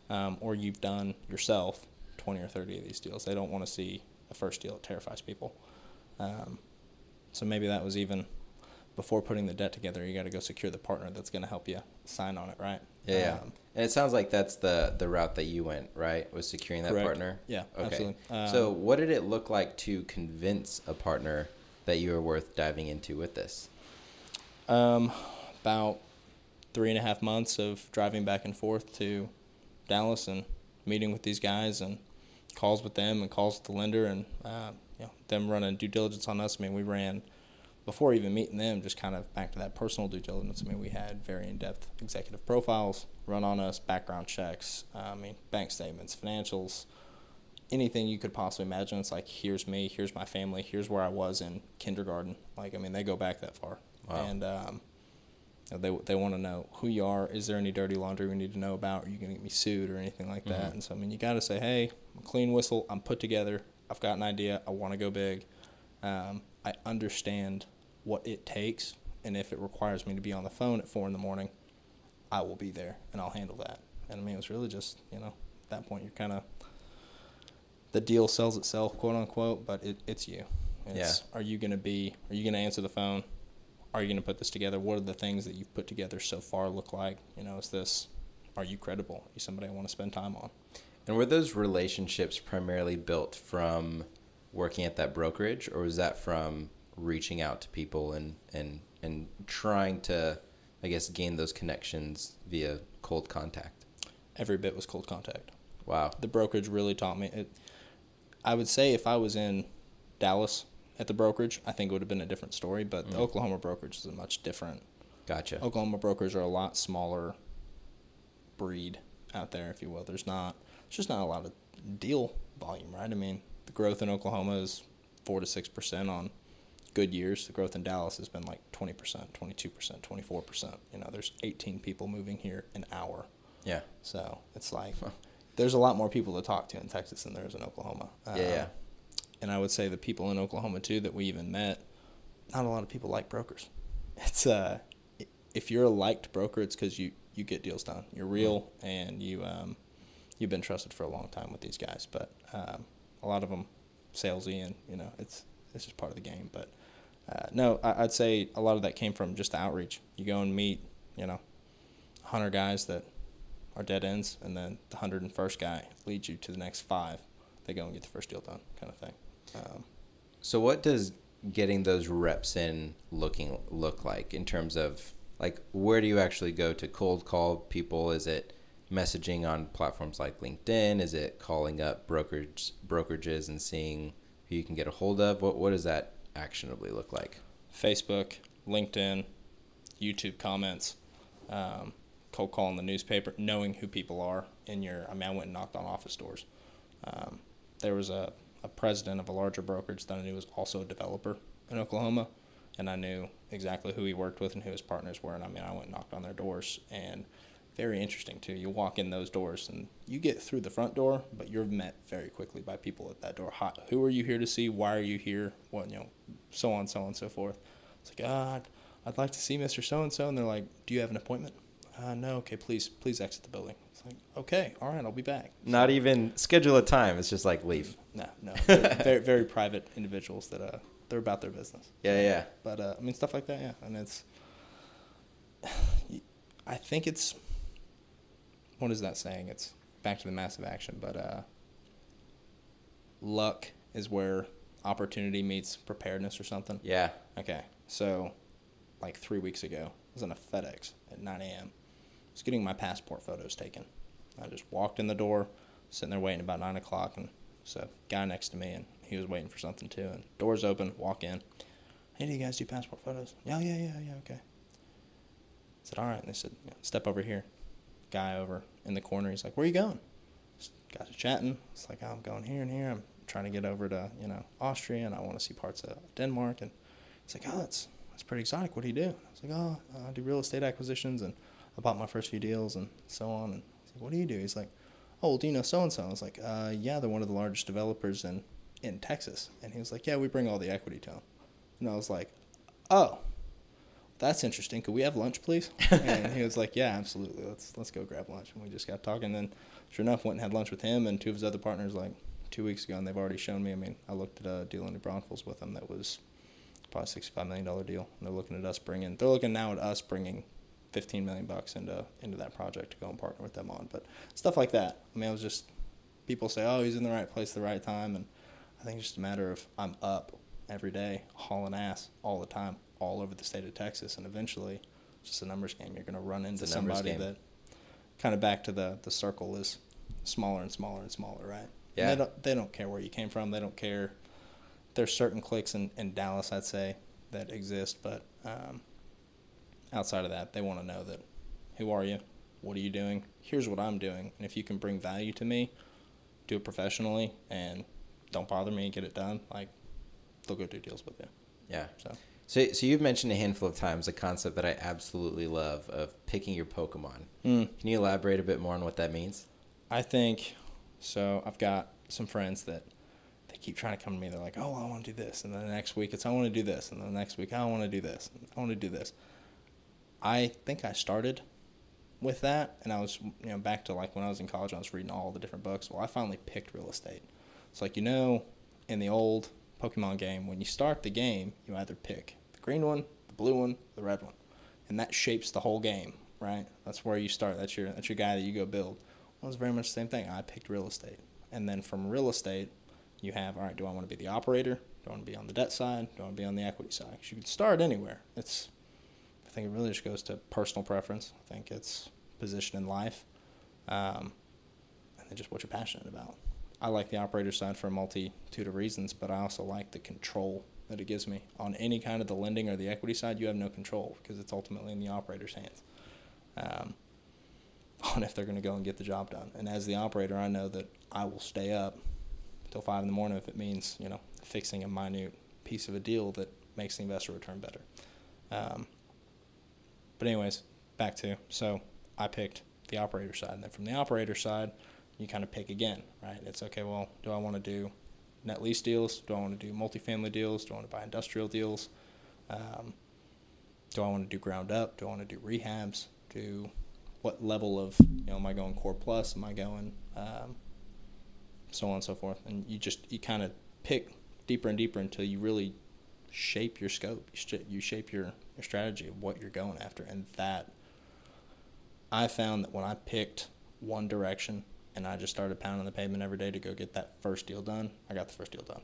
um, or you've done yourself 20 or 30 of these deals. They don't want to see a first deal that terrifies people. Um, so maybe that was even before putting the debt together. You got to go secure the partner that's going to help you sign on it, right? Yeah. Um, And it sounds like that's the the route that you went, right? Was securing that Correct. partner. Yeah, Okay. absolutely. Um, so what did it look like to convince a partner that you were worth diving into with this? Um, about three and a half months of driving back and forth to Dallas and meeting with these guys and calls with them and calls with the lender and uh, you know them running due diligence on us. I mean, we ran before even meeting them, just kind of back to that personal due diligence. I mean, we had very in depth executive profiles run on us, background checks. Uh, I mean, bank statements, financials, anything you could possibly imagine. It's like here's me, here's my family, here's where I was in kindergarten. Like I mean, they go back that far, Wow. and um, they they want to know who you are. Is there any dirty laundry we need to know about? Are you going to get me sued or anything like that? And so I mean, you got to say, hey, I'm a clean whistle. I'm put together. I've got an idea. I want to go big. Um, I understand what it takes, and if it requires me to be on the phone at four in the morning, I will be there and I'll handle that. And I mean, it was really just you know at that point you're kind of the deal sells itself, quote unquote, but it, it's you. It's, Are you going to be? Are you going to answer the phone? Are you going to put this together? What are the things that you've put together so far look like? You know, is this? Are you credible? Are you somebody I want to spend time on? And were those relationships primarily built from working at that brokerage, or was that from reaching out to people and and and trying to, I guess, gain those connections via cold contact? Every bit was cold contact. Wow. the brokerage really taught me it. I would say if I was in Dallas at the brokerage, I think it would have been a different story. But the mm. Oklahoma brokerage is a much different. Gotcha. Oklahoma brokers are a lot smaller breed out there, if you will. There's not, there's just not a lot of deal volume, right? I mean, the growth in Oklahoma is four to six percent on good years. The growth in Dallas has been like 20%, 22%, 24%. You know, there's 18 people moving here an hour. Yeah. So it's like there's a lot more people to talk to in Texas than there is in Oklahoma. Yeah, yeah. Um, And I would say the people in Oklahoma too that we even met, not a lot of people like brokers. It's uh, if you're a liked broker, it's because you you get deals done. You're real and you um, you've been trusted for a long time with these guys. But um, a lot of them salesy and you know it's it's just part of the game. But uh, no, I, I'd say a lot of that came from just the outreach. You go and meet, you know, hundred guys that are dead ends, and then the hundred and first guy leads you to the next five. They go and get the first deal done, kind of thing. Um, So what does getting those reps in looking look like in terms of like where do you actually go to cold call people? Is it messaging on platforms like LinkedIn? Is it calling up brokerage brokerages and seeing who you can get a hold of? What what does that actionably look like? Facebook, LinkedIn, YouTube comments, um, cold calling the newspaper, knowing who people are in your. I mean, I went and knocked on office doors. Um, there was a, a president of a larger brokerage that I knew was also a developer in Oklahoma, and I knew exactly who he worked with and who his partners were. And I mean, I went and knocked on their doors, and very interesting too. You walk in those doors and you get through the front door, but you're met very quickly by people at that door. Hi, who are you here to see? Why are you here? What you know, so on, so on, so forth. It's like, ah, I'd, I'd like to see Mr. So and So, and they're like, do you have an appointment? Uh, no. Okay, please, please exit the building. It's like, okay, all right, I'll be back. Not even schedule a time. It's just like leave. No, no, very, very private individuals that uh, they're about their business. Yeah, yeah. But uh, I mean, stuff like that, yeah. And it's, I think it's, what is that saying? It's back to the massive action, but uh, luck is where opportunity meets preparedness or something. Yeah. Okay, so like three weeks ago, I was in a FedEx at 9 a.m. I was getting my passport photos taken. I just walked in the door, sitting there waiting about 9 o'clock, and so guy next to me, and he was waiting for something too. And doors open, walk in. Hey, do you guys do passport photos? Yeah, yeah, yeah, yeah, okay. I said, all right. And they said, yeah, step over here. Guy over in the corner, he's like, where you going? Guys are chatting. It's like, I'm going here and here. I'm trying to get over to, you know, Austria, and I want to see parts of Denmark. And He's like, oh, that's that's pretty exotic. What do you do? I was like, oh, I do real estate acquisitions, and I bought my first few deals, and so on. And like, what do you do? He's like, oh, well, do you know so and so? I was like, uh, yeah, they're one of the largest developers in in Texas. And he was like, yeah, we bring all the equity to them. And I was like, oh, that's interesting. Could we have lunch, please? and he was like, yeah, absolutely. Let's let's go grab lunch. And we just got talking. And then, sure enough, went and had lunch with him and two of his other partners like two weeks ago, and they've already shown me. I mean, I looked at a deal in New Braunfels with them that was probably sixty-five million dollar deal. And they're looking at us bringing. They're looking now at us bringing fifteen million bucks into into that project to go and partner with them on. But stuff like that. I mean, it was just people say, "Oh, he's in the right place at the right time," and I think it's just a matter of I'm up every day, hauling ass all the time, all over the state of Texas, and eventually, it's just a numbers game. You're going to run into It's a numbers somebody game. that kind of back to the the circle is smaller and smaller and smaller, right? And Yeah. They don't, they don't care where you came from. They don't care. There's certain cliques in, in Dallas, I'd say, that exist, but um, outside of that, they want to know that who are you? What are you doing? Here's what I'm doing. And if you can bring value to me, do it professionally and don't bother me, and get it done, like they'll go do deals with you. Yeah. So So, so you've mentioned a handful of times a concept that I absolutely love of picking your Pokemon. Mm. Can you elaborate a bit more on what that means? I think so. I've got some friends that they keep trying to come to me. They're like, "Oh, I want to do this," and then the next week it's, "I want to do this," and then the next week, "I want to do this," I want to do this. I think I started with that, and I was, you know, back to like when I was in college, I was reading all the different books. Well, I finally picked real estate. It's like you know, in the old Pokemon game, when you start the game, you either pick the green one, the blue one, the red one, and that shapes the whole game, right? That's where you start. That's your that's your guy that you go build. Well, it's very much the same thing. I picked real estate, and then from real estate, you have all right. Do I want to be the operator? Do I want to be on the debt side? Do I want to be on the equity side? 'Cause you can start anywhere. It's I think it really just goes to personal preference. I think it's position in life, um, and then just what you're passionate about. I like the operator side for a multitude of reasons, but I also like the control that it gives me. On any kind of the lending or the equity side, you have no control because it's ultimately in the operator's hands um, on if they're going to go and get the job done. And as the operator, I know that I will stay up till five in the morning if it means you know fixing a minute piece of a deal that makes the investor return better. Um, but anyways, back to so I picked the operator side, and then from the operator side, you kind of pick again, right? It's okay. Well, do I want to do net lease deals? Do I want to do multifamily deals? Do I want to buy industrial deals? Um, do I want to do ground up? Do I want to do rehabs? Do what level of you know am I going core plus? Am I going um, so on and so forth? And you just you kind of pick deeper and deeper until you really shape your scope. You shape your your strategy of what you're going after, and that I found that when I picked one direction and I just started pounding the pavement every day to go get that first deal done, I got the first deal done.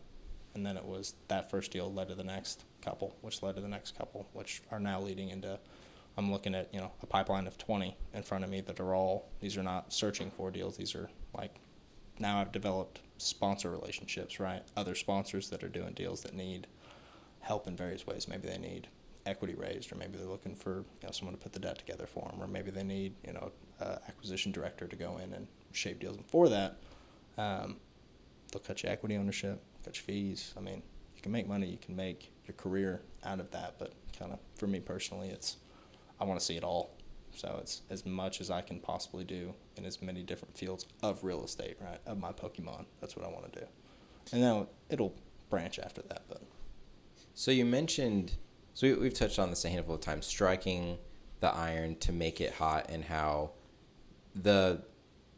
And then it was that first deal led to the next couple, which led to the next couple, which are now leading into I'm looking at, you know, a pipeline of 20 in front of me that are all these are not searching for deals. These are like now I've developed sponsor relationships, right? Other sponsors that are doing deals that need help in various ways. Maybe they need equity raised, or maybe they're looking for you know someone to put the debt together for them, or maybe they need you know uh, acquisition director to go in and shape deals. before that, um, they'll cut you equity ownership, cut your fees. I mean, you can make money, you can make your career out of that, but kind of for me personally, it's I want to see it all. So it's as much as I can possibly do in as many different fields of real estate, right? Of my Pokemon. That's what I want to do. And then it'll branch after that, but so you mentioned so we, we've touched on this a handful of times, striking the iron to make it hot, and how the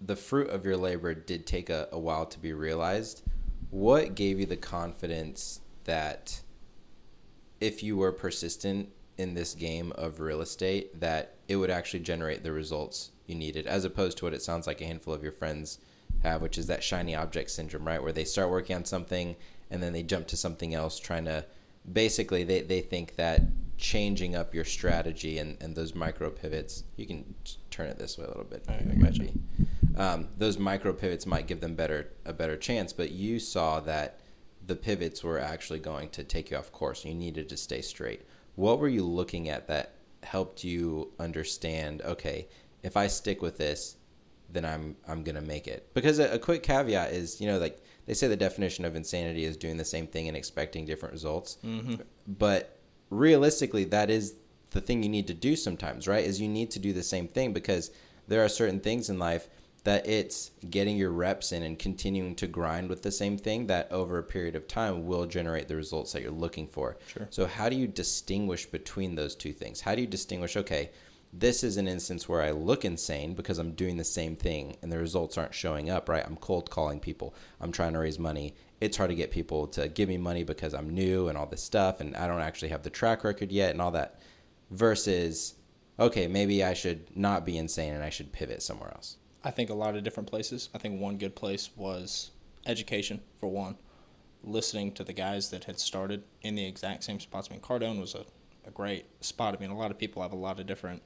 the fruit of your labor did take a, a while to be realized. What gave you the confidence that if you were persistent in this game of real estate, that it would actually generate the results you needed, as opposed to what it sounds like a handful of your friends have, which is that shiny object syndrome, right? Where they start working on something and then they jump to something else, trying to basically they, they think that changing up your strategy and, and those micro pivots you can turn it this way a little bit I um, those micro pivots might give them better a better chance but you saw that the pivots were actually going to take you off course you needed to stay straight what were you looking at that helped you understand okay if i stick with this then i'm i'm gonna make it because a, a quick caveat is you know like they say the definition of insanity is doing the same thing and expecting different results. Mm-hmm. But realistically, that is the thing you need to do sometimes, right? Is you need to do the same thing because there are certain things in life that it's getting your reps in and continuing to grind with the same thing that over a period of time will generate the results that you're looking for. Sure. So how do you distinguish between those two things? How do you distinguish okay, this is an instance where I look insane because I'm doing the same thing and the results aren't showing up, right? I'm cold calling people. I'm trying to raise money. It's hard to get people to give me money because I'm new and all this stuff and I don't actually have the track record yet and all that. Versus, okay, maybe I should not be insane and I should pivot somewhere else. I think a lot of different places. I think one good place was education, for one. Listening to the guys that had started in the exact same spots. I mean, Cardone was a, a great spot. I mean, a lot of people have a lot of different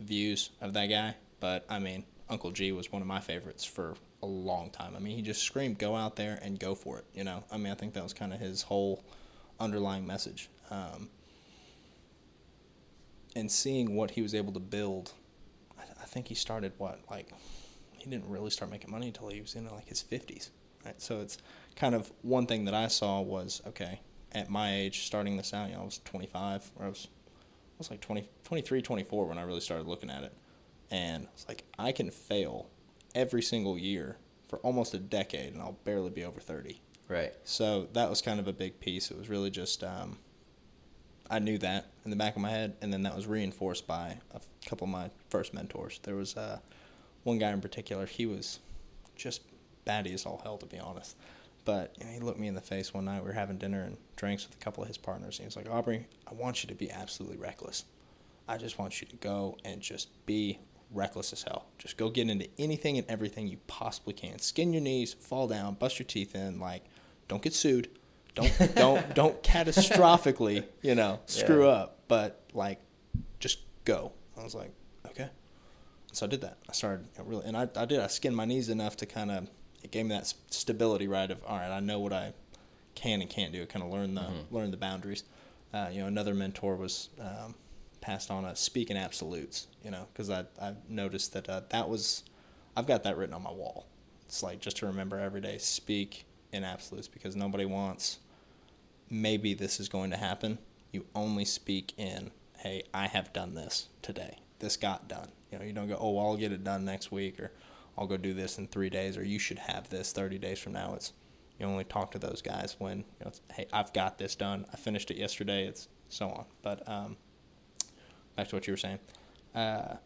views of that guy, but I mean, Uncle G was one of my favorites for a long time. I mean, he just screamed, "Go out there and go for it." You know, I mean, I think that was kind of his whole underlying message. Um, and seeing what he was able to build, I, I think he started what like he didn't really start making money until he was in like his fifties, right? So it's kind of one thing that I saw was okay at my age, starting this out. You know, I was 25, or I was I was like 20, 23, 24 when I really started looking at it. And it's like, I can fail every single year for almost a decade and I'll barely be over 30. Right. So that was kind of a big piece. It was really just, um, I knew that in the back of my head. And then that was reinforced by a couple of my first mentors. There was uh, one guy in particular, he was just batty as all hell, to be honest. But you know, he looked me in the face one night. We were having dinner and drinks with a couple of his partners. And he was like, Aubrey, I want you to be absolutely reckless. I just want you to go and just be reckless as hell. Just go get into anything and everything you possibly can. Skin your knees, fall down, bust your teeth in. Like, don't get sued. Don't don't don't catastrophically, you know, screw yeah. up. But like, just go. I was like. So I did that. I started you know, really, and I I did. I skinned my knees enough to kind of it gave me that stability, right? Of all right, I know what I can and can't do. Kind of learn the mm-hmm. learn the boundaries. Uh, you know, another mentor was um, passed on a speak in absolutes. You know, because I I noticed that uh, that was I've got that written on my wall. It's like just to remember every day, speak in absolutes because nobody wants maybe this is going to happen, you only speak in, hey, I have done this today. This got done. You know, you don't go, oh, I'll get it done next week, or I'll go do this in three days, or you should have this 30 days from now. It's you only talk to those guys when you know, hey, I've got this done. I finished it yesterday. It's so on. But um, back to what you were saying. A uh,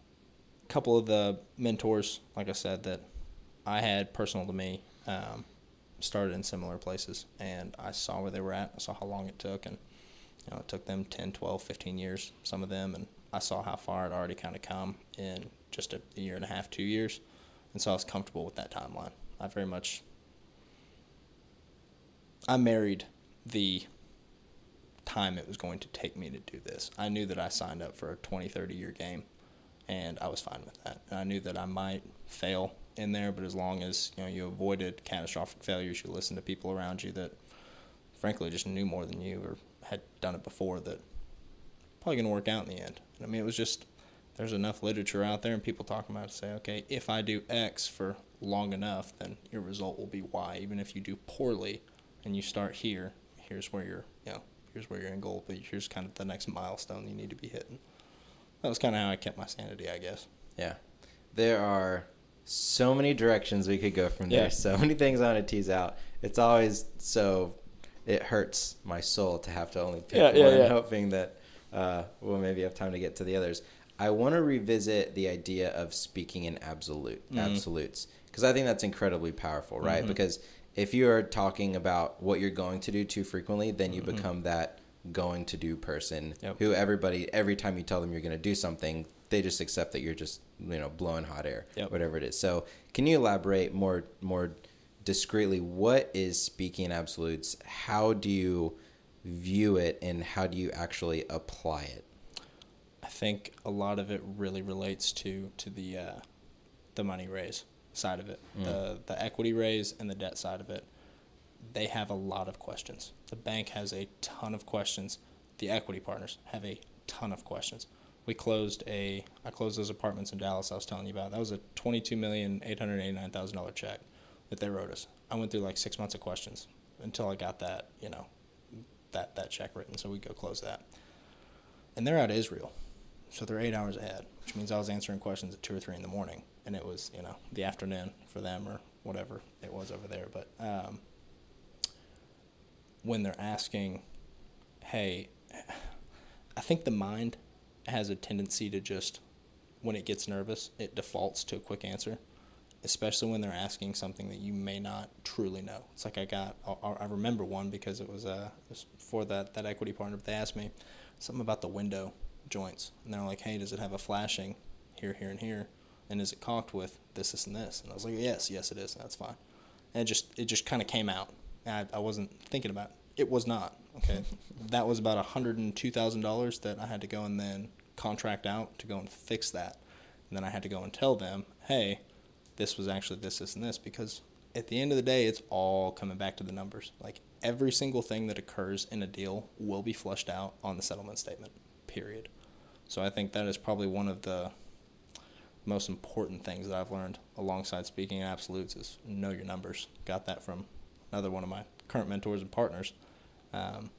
couple of the mentors, like I said, that I had personal to me, um, started in similar places, and I saw where they were at. I saw how long it took, and you know, it took them 10, 12, 15 years, some of them, and I saw how far it already kind of come in just a, a year and a half, two years, and so I was comfortable with that timeline. I very much, I married the time it was going to take me to do this. I knew that I signed up for a 20, 30 year game, and I was fine with that. And I knew that I might fail in there, but as long as you know you avoided catastrophic failures, you listened to people around you that, frankly, just knew more than you or had done it before, that probably going to work out in the end. I mean, it was just there's enough literature out there and people talking about it say, okay, if I do X for long enough, then your result will be Y. Even if you do poorly and you start here, here's where you're, you know, here's where you're in goal, but here's kind of the next milestone you need to be hitting. That was kind of how I kept my sanity, I guess. Yeah. There are so many directions we could go from there. Yeah. So many things I want to tease out. It's always so it hurts my soul to have to only pick yeah, one, yeah, hoping that uh, we'll maybe have time to get to the others. I want to revisit the idea of speaking in absolute mm-hmm. absolutes because I think that's incredibly powerful, right? Mm-hmm. Because if you are talking about what you're going to do too frequently, then you mm-hmm. become that going to do person yep. who everybody every time you tell them you're going to do something, they just accept that you're just you know blowing hot air, yep. whatever it is. So, can you elaborate more more discreetly? What is speaking in absolutes? How do you view it, and how do you actually apply it? I think a lot of it really relates to to the uh, the money raise side of it, mm. the the equity raise and the debt side of it. They have a lot of questions. The bank has a ton of questions. The equity partners have a ton of questions. We closed a I closed those apartments in Dallas I was telling you about. That was a twenty two million eight hundred eighty nine thousand dollar check that they wrote us. I went through like six months of questions until I got that, you know, that that check written. So we go close that. And they're out of Israel. So they're eight hours ahead, which means I was answering questions at two or three in the morning, and it was you know the afternoon for them or whatever it was over there. But um, when they're asking, "Hey," I think the mind has a tendency to just when it gets nervous, it defaults to a quick answer, especially when they're asking something that you may not truly know. It's like I got, I remember one because it was, uh, it was for that, that equity partner. They asked me something about the window joints. And they're like, hey, does it have a flashing here, here, and here? And is it caulked with this, this, and this? And I was like, yes, yes, it is. That's fine. And it just, it just kind of came out. I, I wasn't thinking about it. It was not. Okay. that was about $102,000 that I had to go and then contract out to go and fix that. And then I had to go and tell them, hey, this was actually this, this, and this. Because at the end of the day, it's all coming back to the numbers. Like every single thing that occurs in a deal will be flushed out on the settlement statement, period. So I think that is probably one of the most important things that I've learned alongside speaking in absolutes is know your numbers. Got that from another one of my current mentors and partners, um,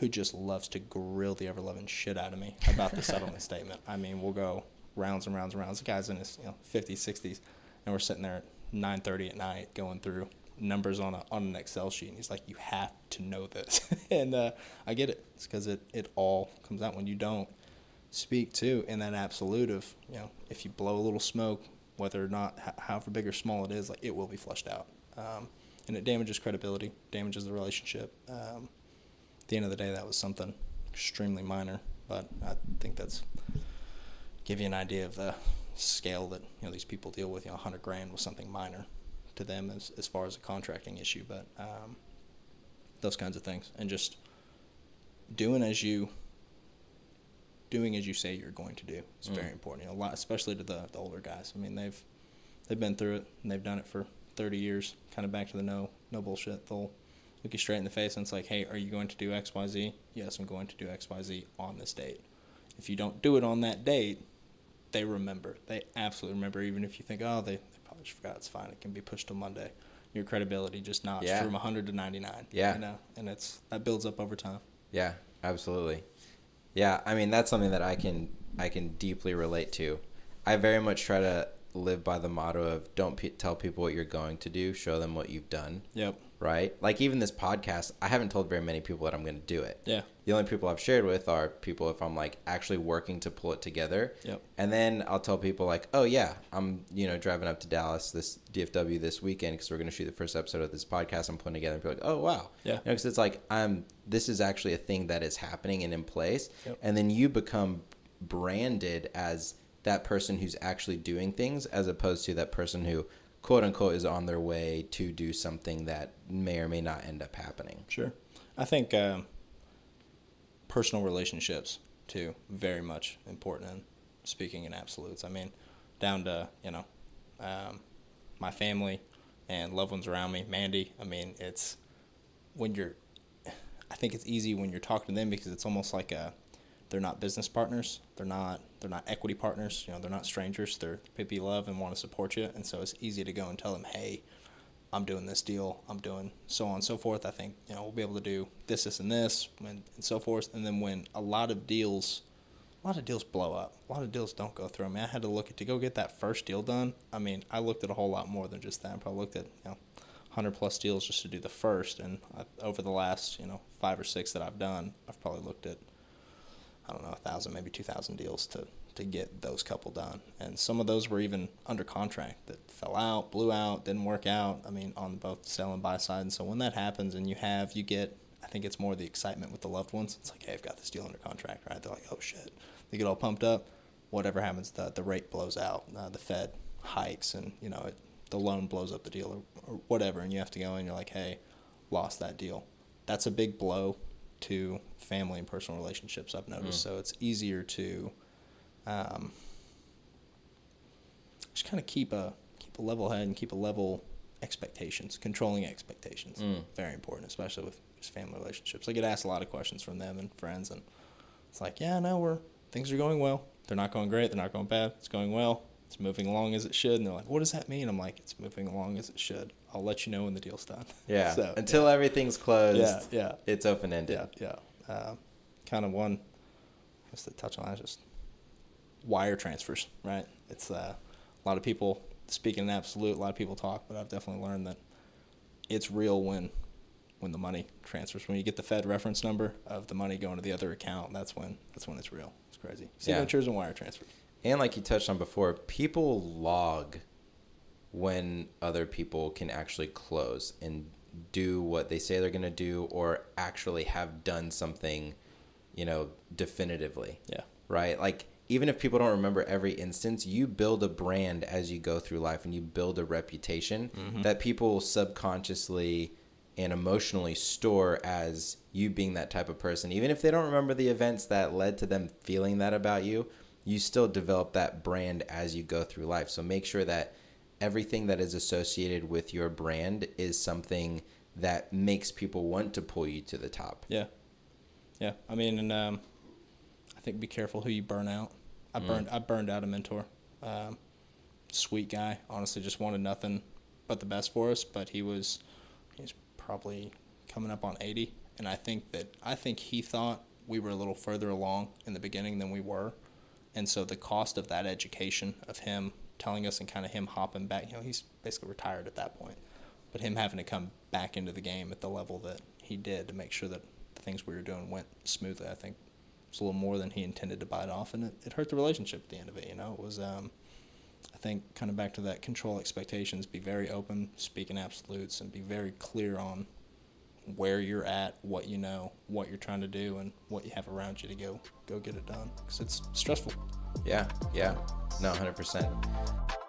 who just loves to grill the ever loving shit out of me about the settlement statement. I mean, we'll go rounds and rounds and rounds. The guy's in his you know 50s, 60s, and we're sitting there at 9:30 at night going through numbers on a on an Excel sheet, and he's like, "You have to know this," and uh, I get it. It's because it it all comes out when you don't speak to in that absolute of you know if you blow a little smoke whether or not however big or small it is like it will be flushed out. Um, and it damages credibility damages the relationship. Um, at the end of the day that was something extremely minor but i think that's give you an idea of the scale that you know these people deal with you know 100 grand was something minor to them as, as far as a contracting issue but um, those kinds of things and just doing as you doing as you say you're going to do is mm. very important. You know, a lot, especially to the, the older guys. I mean, they've they've been through it and they've done it for 30 years. Kind of back to the no no bullshit. They'll look you straight in the face and it's like, hey, are you going to do X Y Z? Yes, I'm going to do X Y Z on this date. If you don't do it on that date, they remember. They absolutely remember. Even if you think, oh, they, they probably just forgot. It's fine. It can be pushed to Monday. Your credibility just notched yeah. from 100 to 99. Yeah. You know, and it's that builds up over time. Yeah, absolutely. Yeah, I mean that's something that I can I can deeply relate to. I very much try to live by the motto of don't pe tell people what you're going to do, show them what you've done. Yep. Right? Like even this podcast, I haven't told very many people that I'm going to do it. Yeah. The only people I've shared with are people if I'm like actually working to pull it together. Yep. And then I'll tell people like, "Oh yeah, I'm, you know, driving up to Dallas this DFW this weekend cuz we're going to shoot the first episode of this podcast I'm putting together." And be like, "Oh wow." Yeah. You know, cuz it's like I'm this is actually a thing that is happening and in place. Yep. And then you become branded as that person who's actually doing things as opposed to that person who quote unquote is on their way to do something that may or may not end up happening. Sure. I think um, personal relationships too very much important in speaking in absolutes. I mean, down to you know um, my family and loved ones around me. Mandy. I mean, it's when you're. I think it's easy when you're talking to them because it's almost like a. They're not business partners. They're not. They're not equity partners. You know, they're not strangers. They're people you love and want to support you. And so it's easy to go and tell them, hey, I'm doing this deal, I'm doing so on and so forth. I think you know we'll be able to do this, this, and this, and, and so forth. And then when a lot of deals, a lot of deals blow up, a lot of deals don't go through. I mean, I had to look at to go get that first deal done. I mean, I looked at a whole lot more than just that. I probably looked at you know, hundred plus deals just to do the first. And I, over the last you know five or six that I've done, I've probably looked at I don't know a thousand, maybe two thousand deals to to get those couple done. And some of those were even under contract that fell out, blew out, didn't work out. I mean, on both sell and buy side. And so when that happens and you have, you get, I think it's more the excitement with the loved ones. It's like, hey, I've got this deal under contract, right? They're like, oh shit. They get all pumped up. Whatever happens, the, the rate blows out. Uh, the Fed hikes and, you know, it, the loan blows up the deal or, or whatever. And you have to go and you're like, hey, lost that deal. That's a big blow to family and personal relationships, I've noticed. Mm. So it's easier to um, just kind of keep a keep a level head and keep a level expectations, controlling expectations. Mm. Very important, especially with just family relationships. I get asked a lot of questions from them and friends, and it's like, yeah, no, we're things are going well. They're not going great. They're not going bad. It's going well. It's moving along as it should. And they're like, what does that mean? I'm like, it's moving along as it should. I'll let you know when the deal's done. Yeah. So, Until everything's closed, yeah, yeah, it's open ended. yeah, yeah. Uh, kind of one, just to touch on that, just wire transfers, right? It's uh, a lot of people speaking in absolute. A lot of people talk, but I've definitely learned that it's real when when the money transfers. When you get the Fed reference number of the money going to the other account, that's when that's when it's real. It's crazy. Yeah. Signatures and wire transfers. And like you touched on before, people log when other people can actually close and do what they say they're going to do or actually have done something, you know, definitively. Yeah. Right? Like even if people don't remember every instance, you build a brand as you go through life and you build a reputation mm-hmm. that people subconsciously and emotionally store as you being that type of person. Even if they don't remember the events that led to them feeling that about you, you still develop that brand as you go through life. So make sure that everything that is associated with your brand is something that makes people want to pull you to the top. Yeah, yeah. I mean, and um, I think be careful who you burn out. I burned I burned out a mentor, um, sweet guy. Honestly, just wanted nothing but the best for us. But he was he's probably coming up on eighty, and I think that I think he thought we were a little further along in the beginning than we were, and so the cost of that education of him telling us and kind of him hopping back, you know, he's basically retired at that point, but him having to come back into the game at the level that he did to make sure that the things we were doing went smoothly, I think was a little more than he intended to bite off, and it, it hurt the relationship at the end of it. You know, it was, um, I think, kind of back to that control expectations, be very open, speak in absolutes, and be very clear on where you're at, what you know, what you're trying to do, and what you have around you to go go get it done. Because it's stressful. Yeah, yeah. No, 100%.